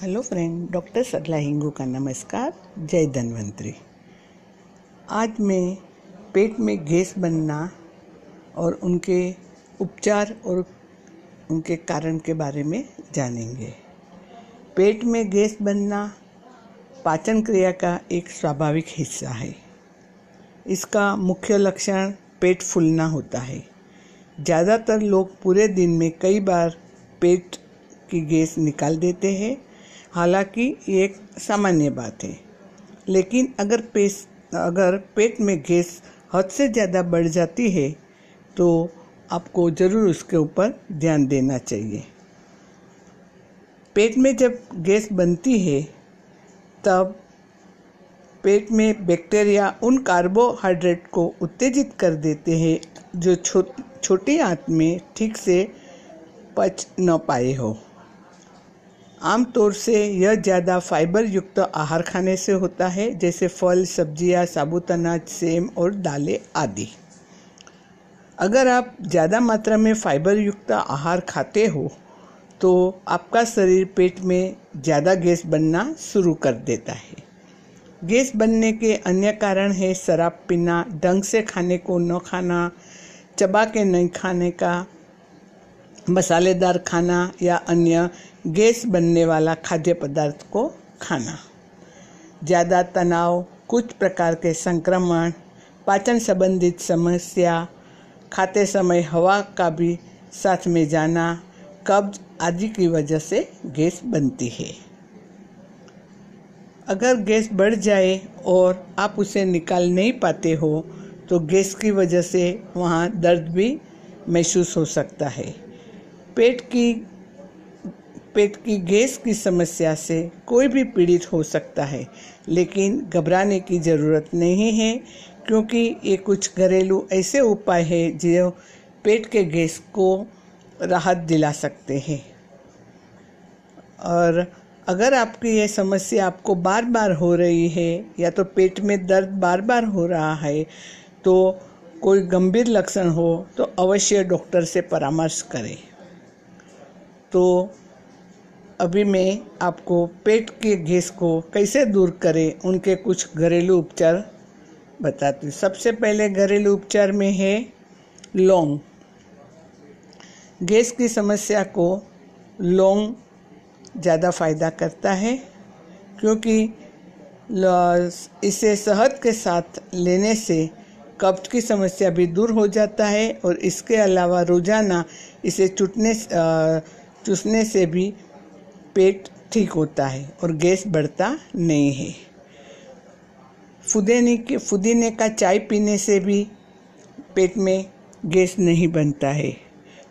Hello friend doctor Sarla Hingu का नमस्कार जय धन्वंतरी आज मैं पेट में गैस बनना और उनके उपचार और उनके कारण के बारे में जानेंगे। पेट में गैस बनना पाचन क्रिया का एक स्वाभाविक हिस्सा है। इसका मुख्य लक्षण पेट फूलना होता है। ज़्यादातर लोग पूरे दिन में कई बार पेट की गैस निकाल देते हैं हालाँकि ये एक सामान्य बात है। लेकिन अगर पेस अगर पेट में गैस हद से ज़्यादा बढ़ जाती है तो आपको ज़रूर उसके ऊपर ध्यान देना चाहिए। पेट में जब गैस बनती है तब पेट में बैक्टीरिया उन कार्बोहाइड्रेट को उत्तेजित कर देते हैं जो छो, छोटी आंत में ठीक से पच न पाए हो। आमतौर से यह ज़्यादा फाइबर युक्त आहार खाने से होता है जैसे फल सब्ज़ियाँ, साबुत अनाज सेम और दालें आदि। अगर आप ज़्यादा मात्रा में फाइबर युक्त आहार खाते हो तो आपका शरीर पेट में ज़्यादा गैस बनना शुरू कर देता है। गैस बनने के अन्य कारण है शराब पीना ढंग से खाने को न खाना चबा के नहीं खाने का मसालेदार खाना या अन्य गैस बनने वाला खाद्य पदार्थ को खाना। ज़्यादा तनाव, कुछ प्रकार के संक्रमण, पाचन संबंधित समस्या, खाते समय हवा का भी साथ में जाना, कब्ज आदि की वजह से गैस बनती है। अगर गैस बढ़ जाए और आप उसे निकाल नहीं पाते हो तो गैस की वजह से वहाँ दर्द भी महसूस हो सकता है। पेट की पेट की गैस की समस्या से कोई भी पीड़ित हो सकता है, लेकिन घबराने की ज़रूरत नहीं है, क्योंकि ये कुछ घरेलू ऐसे उपाय हैं जो पेट के गैस को राहत दिला सकते हैं। और अगर आपकी ये समस्या आपको बार बार हो रही है, या तो पेट में दर्द बार बार हो रहा है तो कोई गंभीर लक्षण हो तो अवश्य डॉक्टर से परामर्श करें। तो अभी मैं आपको पेट के गैस को कैसे दूर करें, उनके कुछ घरेलू उपचार बताती हूँ। सबसे पहले घरेलू उपचार में है लौंग। गैस की समस्या को लौंग ज़्यादा फ़ायदा करता है, क्योंकि इसे शहद के साथ लेने से कब्ज की समस्या भी दूर हो जाता है और इसके अलावा रोज़ाना इसे चुटने चूसने से भी पेट ठीक होता है और गैस बढ़ता नहीं है। फुदेने के, फुदीने का चाय पीने से भी पेट में गैस नहीं बनता है।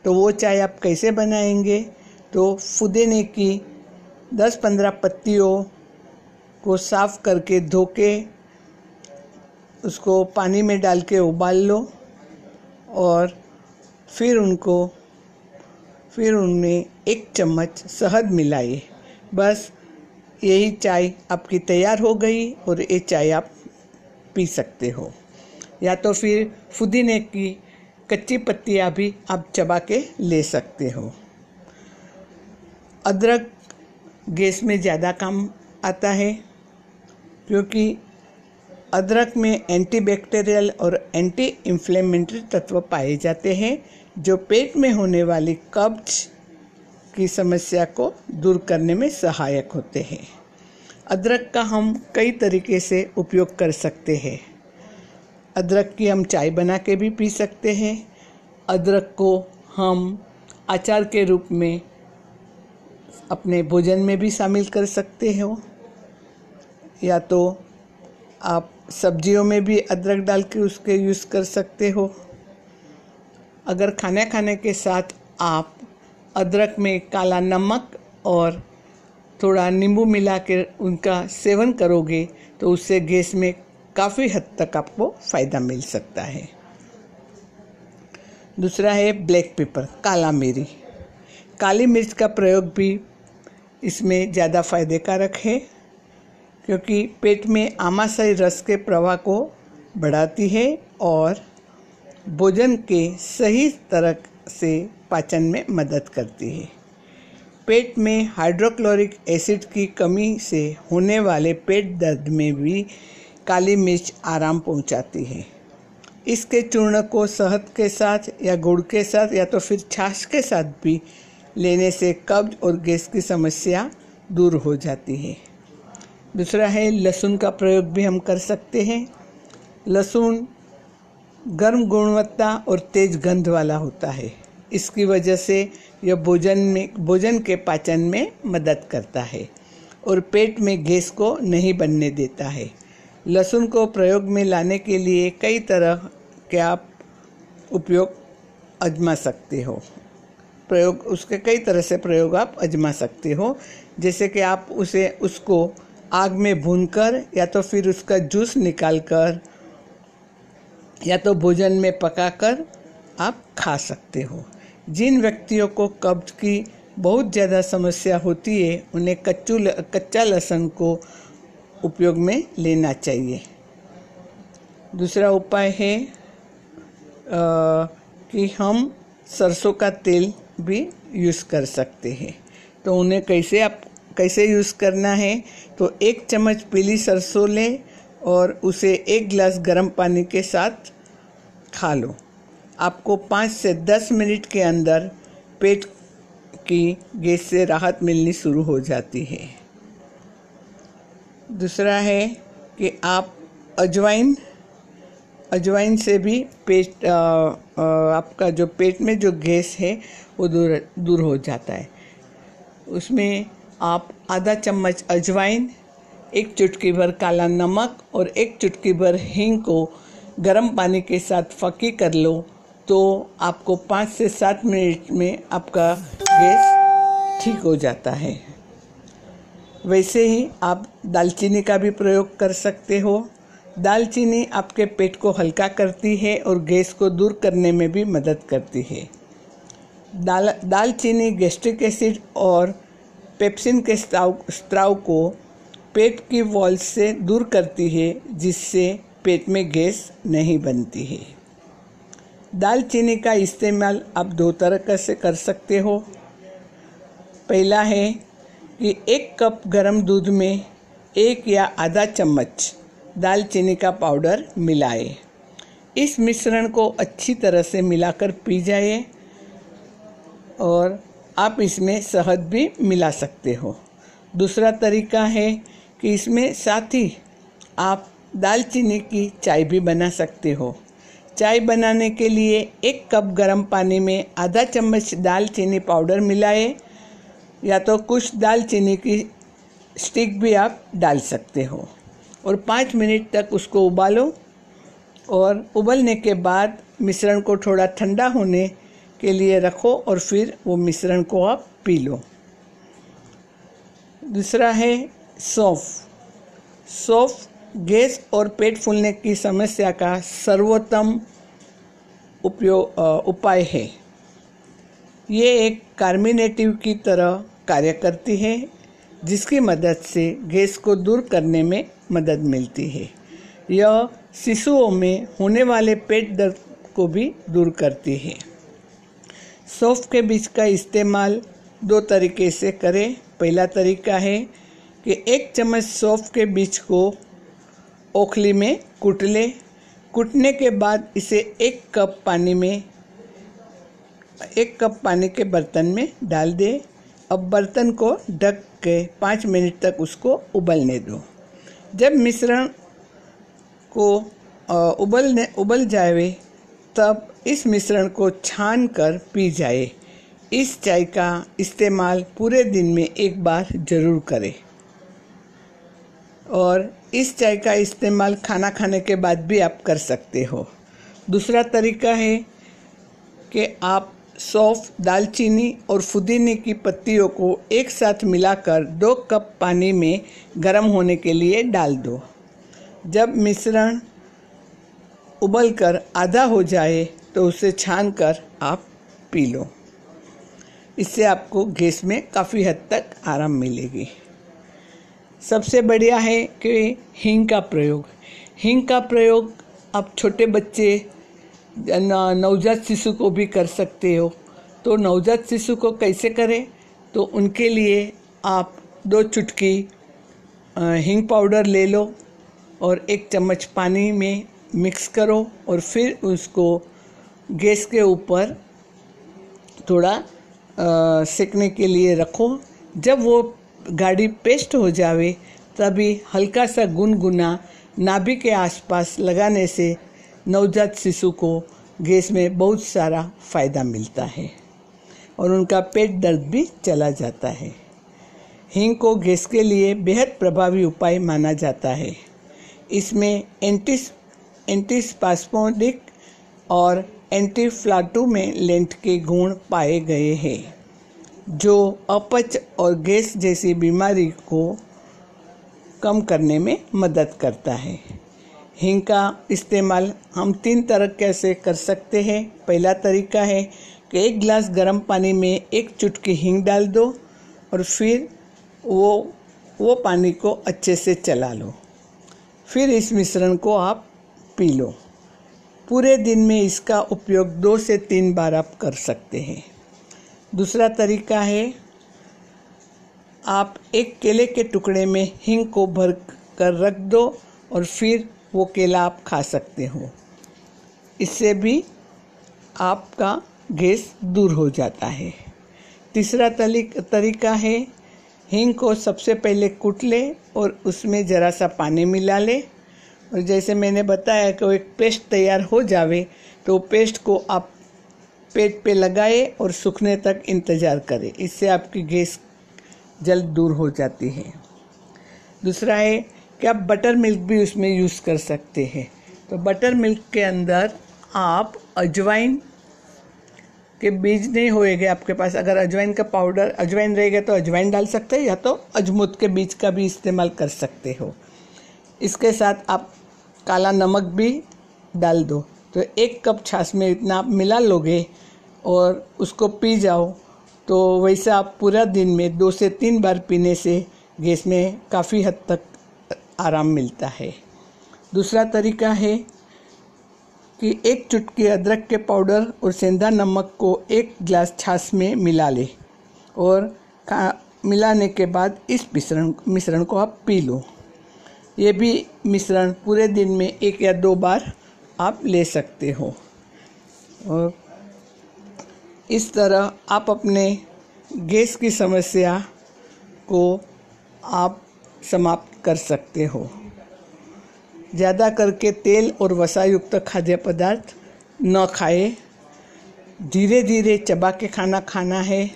तो वो चाय आप कैसे बनाएँगे? तो फुदेने की 10-15 पत्तियों को साफ़ करके धो के उसको पानी में डाल के उबाल लो और फिर उनको, फिर उनमें एक चम्मच शहद मिलाइए। बस यही चाय आपकी तैयार हो गई और ये चाय आप पी सकते हो। या तो फिर फुदीने की कच्ची पत्तियाँ भी आप चबा के ले सकते हो। अदरक गैस में ज़्यादा काम आता है, क्योंकि अदरक में एंटीबैक्टीरियल और एंटी इन्फ्लेमेंट्री तत्व पाए जाते हैं, जो पेट में होने वाली कब्ज की समस्या को दूर करने में सहायक होते हैं। अदरक का हम कई तरीके से उपयोग कर सकते हैं। अदरक की हम चाय बना के भी पी सकते हैं। अदरक को हम अचार के रूप में अपने भोजन में भी शामिल कर सकते हो। या तो आप सब्जियों में भी अदरक डाल के उसके यूज़ कर सकते हो। अगर खाना खाने के साथ आप अदरक में काला नमक और थोड़ा नींबू मिला के उनका सेवन करोगे तो उससे गैस में काफ़ी हद तक आपको फ़ायदा मिल सकता है। दूसरा है ब्लैक पेपर, काला मिरी। काली मिर्च का प्रयोग भी इसमें ज़्यादा फ़ायदे कारक है, क्योंकि पेट में आमाशय रस के प्रवाह को बढ़ाती है और भोजन के सही तरह से पाचन में मदद करती है। पेट में हाइड्रोक्लोरिक एसिड की कमी से होने वाले पेट दर्द में भी काली मिर्च आराम पहुंचाती है। इसके चूर्ण को शहद के साथ या गुड़ के साथ या तो फिर छाछ के साथ भी लेने से कब्ज और गैस की समस्या दूर हो जाती है। दूसरा है लहसुन का प्रयोग भी हम कर सकते हैं। लहसुन गर्म गुणवत्ता और तेज गंध वाला होता है। इसकी वजह से यह भोजन में, भोजन के पाचन में मदद करता है और पेट में गैस को नहीं बनने देता है। लहसुन को प्रयोग में लाने के लिए कई तरह के आप उपयोग आजमा सकते हो। प्रयोग, उसके कई तरह से प्रयोग आप आजमा सकते हो। जैसे कि आप उसे, उसको आग में भूनकर या तो फिर उसका जूस निकाल कर या तो भोजन में पकाकर आप खा सकते हो। जिन व्यक्तियों को कब्ज की बहुत ज़्यादा समस्या होती है उन्हें कच्चू कच्चा लहसुन को उपयोग में लेना चाहिए। दूसरा उपाय है आ, कि हम सरसों का तेल भी यूज़ कर सकते हैं। तो उन्हें कैसे आप कैसे यूज़ करना है? तो एक चम्मच पीली सरसों लें और उसे एक गिलास गर्म पानी के साथ खा लो। आपको पाँच से दस मिनट के अंदर पेट की गैस से राहत मिलनी शुरू हो जाती है। दूसरा है कि आप अजवाइन अजवाइन से भी पेट आ, आ, आपका जो पेट में जो गैस है वो दूर दूर हो जाता है। उसमें आप आधा चम्मच अजवाइन एक चुटकी भर काला नमक और एक चुटकी भर हींग को गर्म पानी के साथ फकी कर लो तो आपको पाँच से सात मिनट में आपका गैस ठीक हो जाता है। वैसे ही आप दालचीनी का भी प्रयोग कर सकते हो। दालचीनी आपके पेट को हल्का करती है और गैस को दूर करने में भी मदद करती है। दाल, दालचीनी गैस्ट्रिक एसिड और पेप्सिन के स्त्राव स्त्राव को पेट की वॉल से दूर करती है, जिससे पेट में गैस नहीं बनती है। दालचीनी का इस्तेमाल आप दो तरह से कर सकते हो। पहला है कि एक कप गर्म दूध में एक या आधा चम्मच दालचीनी का पाउडर मिलाए। इस मिश्रण को अच्छी तरह से मिलाकर पी जाए और आप इसमें शहद भी मिला सकते हो। दूसरा तरीका है कि इसमें साथ ही आप दालचीनी की चाय भी बना सकते हो। चाय बनाने के लिए एक कप गर्म पानी में आधा चम्मच दालचीनी पाउडर मिलाए, या तो कुछ दालचीनी की स्टिक भी आप डाल सकते हो। और पाँच मिनट तक उसको उबालो और उबलने के बाद मिश्रण को थोड़ा ठंडा होने के लिए रखो और फिर वो मिश्रण को आप पी लो। दूसरा है सौंफ। सौफ, गैस और पेट फूलने की समस्या का सर्वोत्तम उपयोग उपाय है। ये एक कार्मिनेटिव की तरह कार्य करती है, जिसकी मदद से गैस को दूर करने में मदद मिलती है। यह शिशुओं में होने वाले पेट दर्द को भी दूर करती है। सौफ के बीज का इस्तेमाल दो तरीके से करें। पहला तरीका है कि एक चम्मच सौंफ के बीज को ओखली में कूट ले। कूटने के बाद इसे एक कप पानी में, एक कप पानी के बर्तन में डाल दे। अब बर्तन को ढक के पाँच मिनट तक उसको उबलने दो। जब मिश्रण को उबलने, उबल जाए, तब इस मिश्रण को छान कर पी जाए। इस चाय का इस्तेमाल पूरे दिन में एक बार ज़रूर करें। और इस चाय का इस्तेमाल खाना खाने के बाद भी आप कर सकते हो। दूसरा तरीका है कि आप सौफ, दालचीनी और फुदीने की पत्तियों को एक साथ मिलाकर दो कप पानी में गर्म होने के लिए डाल दो। जब मिश्रण उबल कर आधा हो जाए तो उसे छान कर आप पी लो। इससे आपको गैस में काफ़ी हद तक आराम मिलेगी। सबसे बढ़िया है कि हींग का प्रयोग। हींग का प्रयोग आप छोटे बच्चे नवजात शिशु को भी कर सकते हो। तो नवजात शिशु को कैसे करें? तो उनके लिए आप दो चुटकी हींग पाउडर ले लो और एक चम्मच पानी में मिक्स करो और फिर उसको गैस के ऊपर थोड़ा सेकने के लिए रखो। जब वो गाढ़ी पेस्ट हो जावे, तभी हल्का सा गुनगुना नाभि के आसपास लगाने से नवजात शिशु को गैस में बहुत सारा फ़ायदा मिलता है और उनका पेट दर्द भी चला जाता है। हींग को गैस के लिए बेहद प्रभावी उपाय माना जाता है। इसमें एंटीस, एंटीस्पास्मोडिक और एंटीफ्लाटू में लेंट के गुण पाए गए हैं। जो अपच और गैस जैसी बीमारी को कम करने में मदद करता है। हींग का इस्तेमाल हम तीन तरह से कर सकते हैं? पहला तरीका है कि एक गिलास गर्म पानी में एक चुटकी हींग डाल दो और फिर वो वो पानी को अच्छे से चला लो। फिर इस मिश्रण को आप पी लो। पूरे दिन में इसका उपयोग दो से तीन बार आप कर सकते हैं। दूसरा तरीका है, आप एक केले के टुकड़े में हींग को भर कर रख दो और फिर वो केला आप खा सकते हो। इससे भी आपका गैस दूर हो जाता है। तीसरा तरीका है, हींग को सबसे पहले कूट ले और उसमें ज़रा सा पानी मिला ले। और जैसे मैंने बताया कि वो एक पेस्ट तैयार हो जावे तो पेस्ट को आप पेट पे लगाए और सूखने तक इंतज़ार करें। इससे आपकी गैस जल्द दूर हो जाती है। दूसरा है कि आप बटर मिल्क भी उसमें यूज़ कर सकते हैं। तो बटर मिल्क के अंदर आप अजवाइन के बीज नहीं होएगा आपके पास। अगर अजवाइन का पाउडर अजवाइन रहेगा तो अजवाइन डाल सकते हैं या तो अजमुद के बीज का भी इस्तेमाल कर सकते हो। इसके साथ आप काला नमक भी डाल दो। तो एक कप छाछ में इतना आप मिला लोगे और उसको पी जाओ। तो वैसे आप पूरा दिन में दो से तीन बार पीने से गैस में काफ़ी हद तक आराम मिलता है। दूसरा तरीका है कि एक चुटकी अदरक के पाउडर और सेंधा नमक को एक गिलास छाछ में मिला ले और मिलाने के बाद इस मिश्रण मिश्रण को आप पी लो। ये भी मिश्रण पूरे दिन में एक या दो बार आप ले सकते हो। और इस तरह आप अपने गैस की समस्या को आप समाप्त कर सकते हो। ज़्यादा करके तेल और वसा युक्त खाद्य पदार्थ न खाए। धीरे धीरे चबा के खाना खाना है।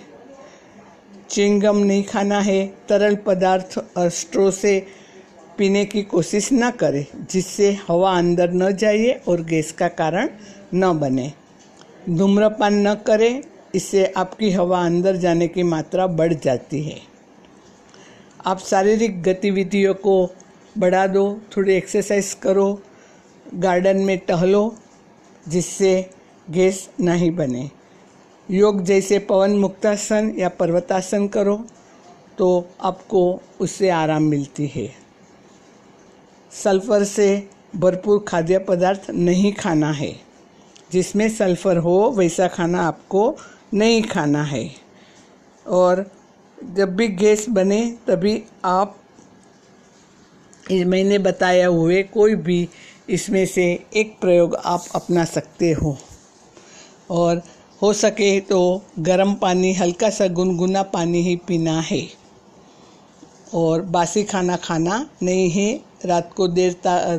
चिंगम नहीं खाना है। तरल पदार्थ और स्ट्रो से पीने की कोशिश ना करें, जिससे हवा अंदर न जाए और गैस का कारण न बने। धूम्रपान न करें, इससे आपकी हवा अंदर जाने की मात्रा बढ़ जाती है। आप शारीरिक गतिविधियों को बढ़ा दो, थोड़ी एक्सरसाइज करो गार्डन में टहलो, जिससे गैस नहीं बने। योग जैसे पवन मुक्तासन या पर्वतासन करो तो आपको उससे आराम मिलती है। सल्फ़र से भरपूर खाद्य पदार्थ नहीं खाना है। जिसमें सल्फ़र हो, वैसा खाना आपको नहीं खाना है। और जब भी गैस बने, तभी आप मैंने बताया हुए कोई भी इसमें से एक प्रयोग आप अपना सकते हो। और हो सके तो गर्म पानी, हल्का सा गुनगुना पानी ही पीना है। और बासी खाना खाना नहीं है। रात को देर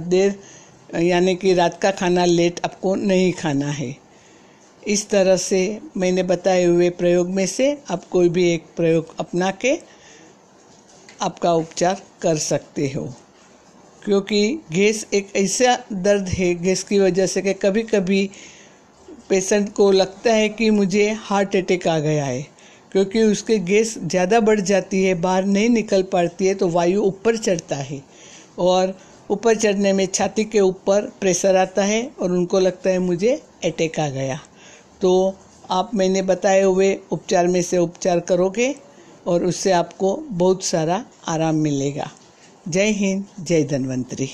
देर यानी कि रात का खाना लेट आपको नहीं खाना है। इस तरह से मैंने बताए हुए प्रयोग में से आप कोई भी एक प्रयोग अपना के आपका उपचार कर सकते हो। क्योंकि गैस एक ऐसा दर्द है, गैस की वजह से कि कभी कभी पेशेंट को लगता है कि मुझे हार्ट अटैक आ गया है। क्योंकि उसके गैस ज़्यादा बढ़ जाती है, बाहर नहीं निकल पाती है तो वायु ऊपर चढ़ता है। और ऊपर चढ़ने में छाती के ऊपर प्रेशर आता है और उनको लगता है मुझे अटैक आ गया। तो आप मैंने बताए हुए उपचार में से उपचार करोगे और उससे आपको बहुत सारा आराम मिलेगा। जय हिंद, जय धन्वंतरी।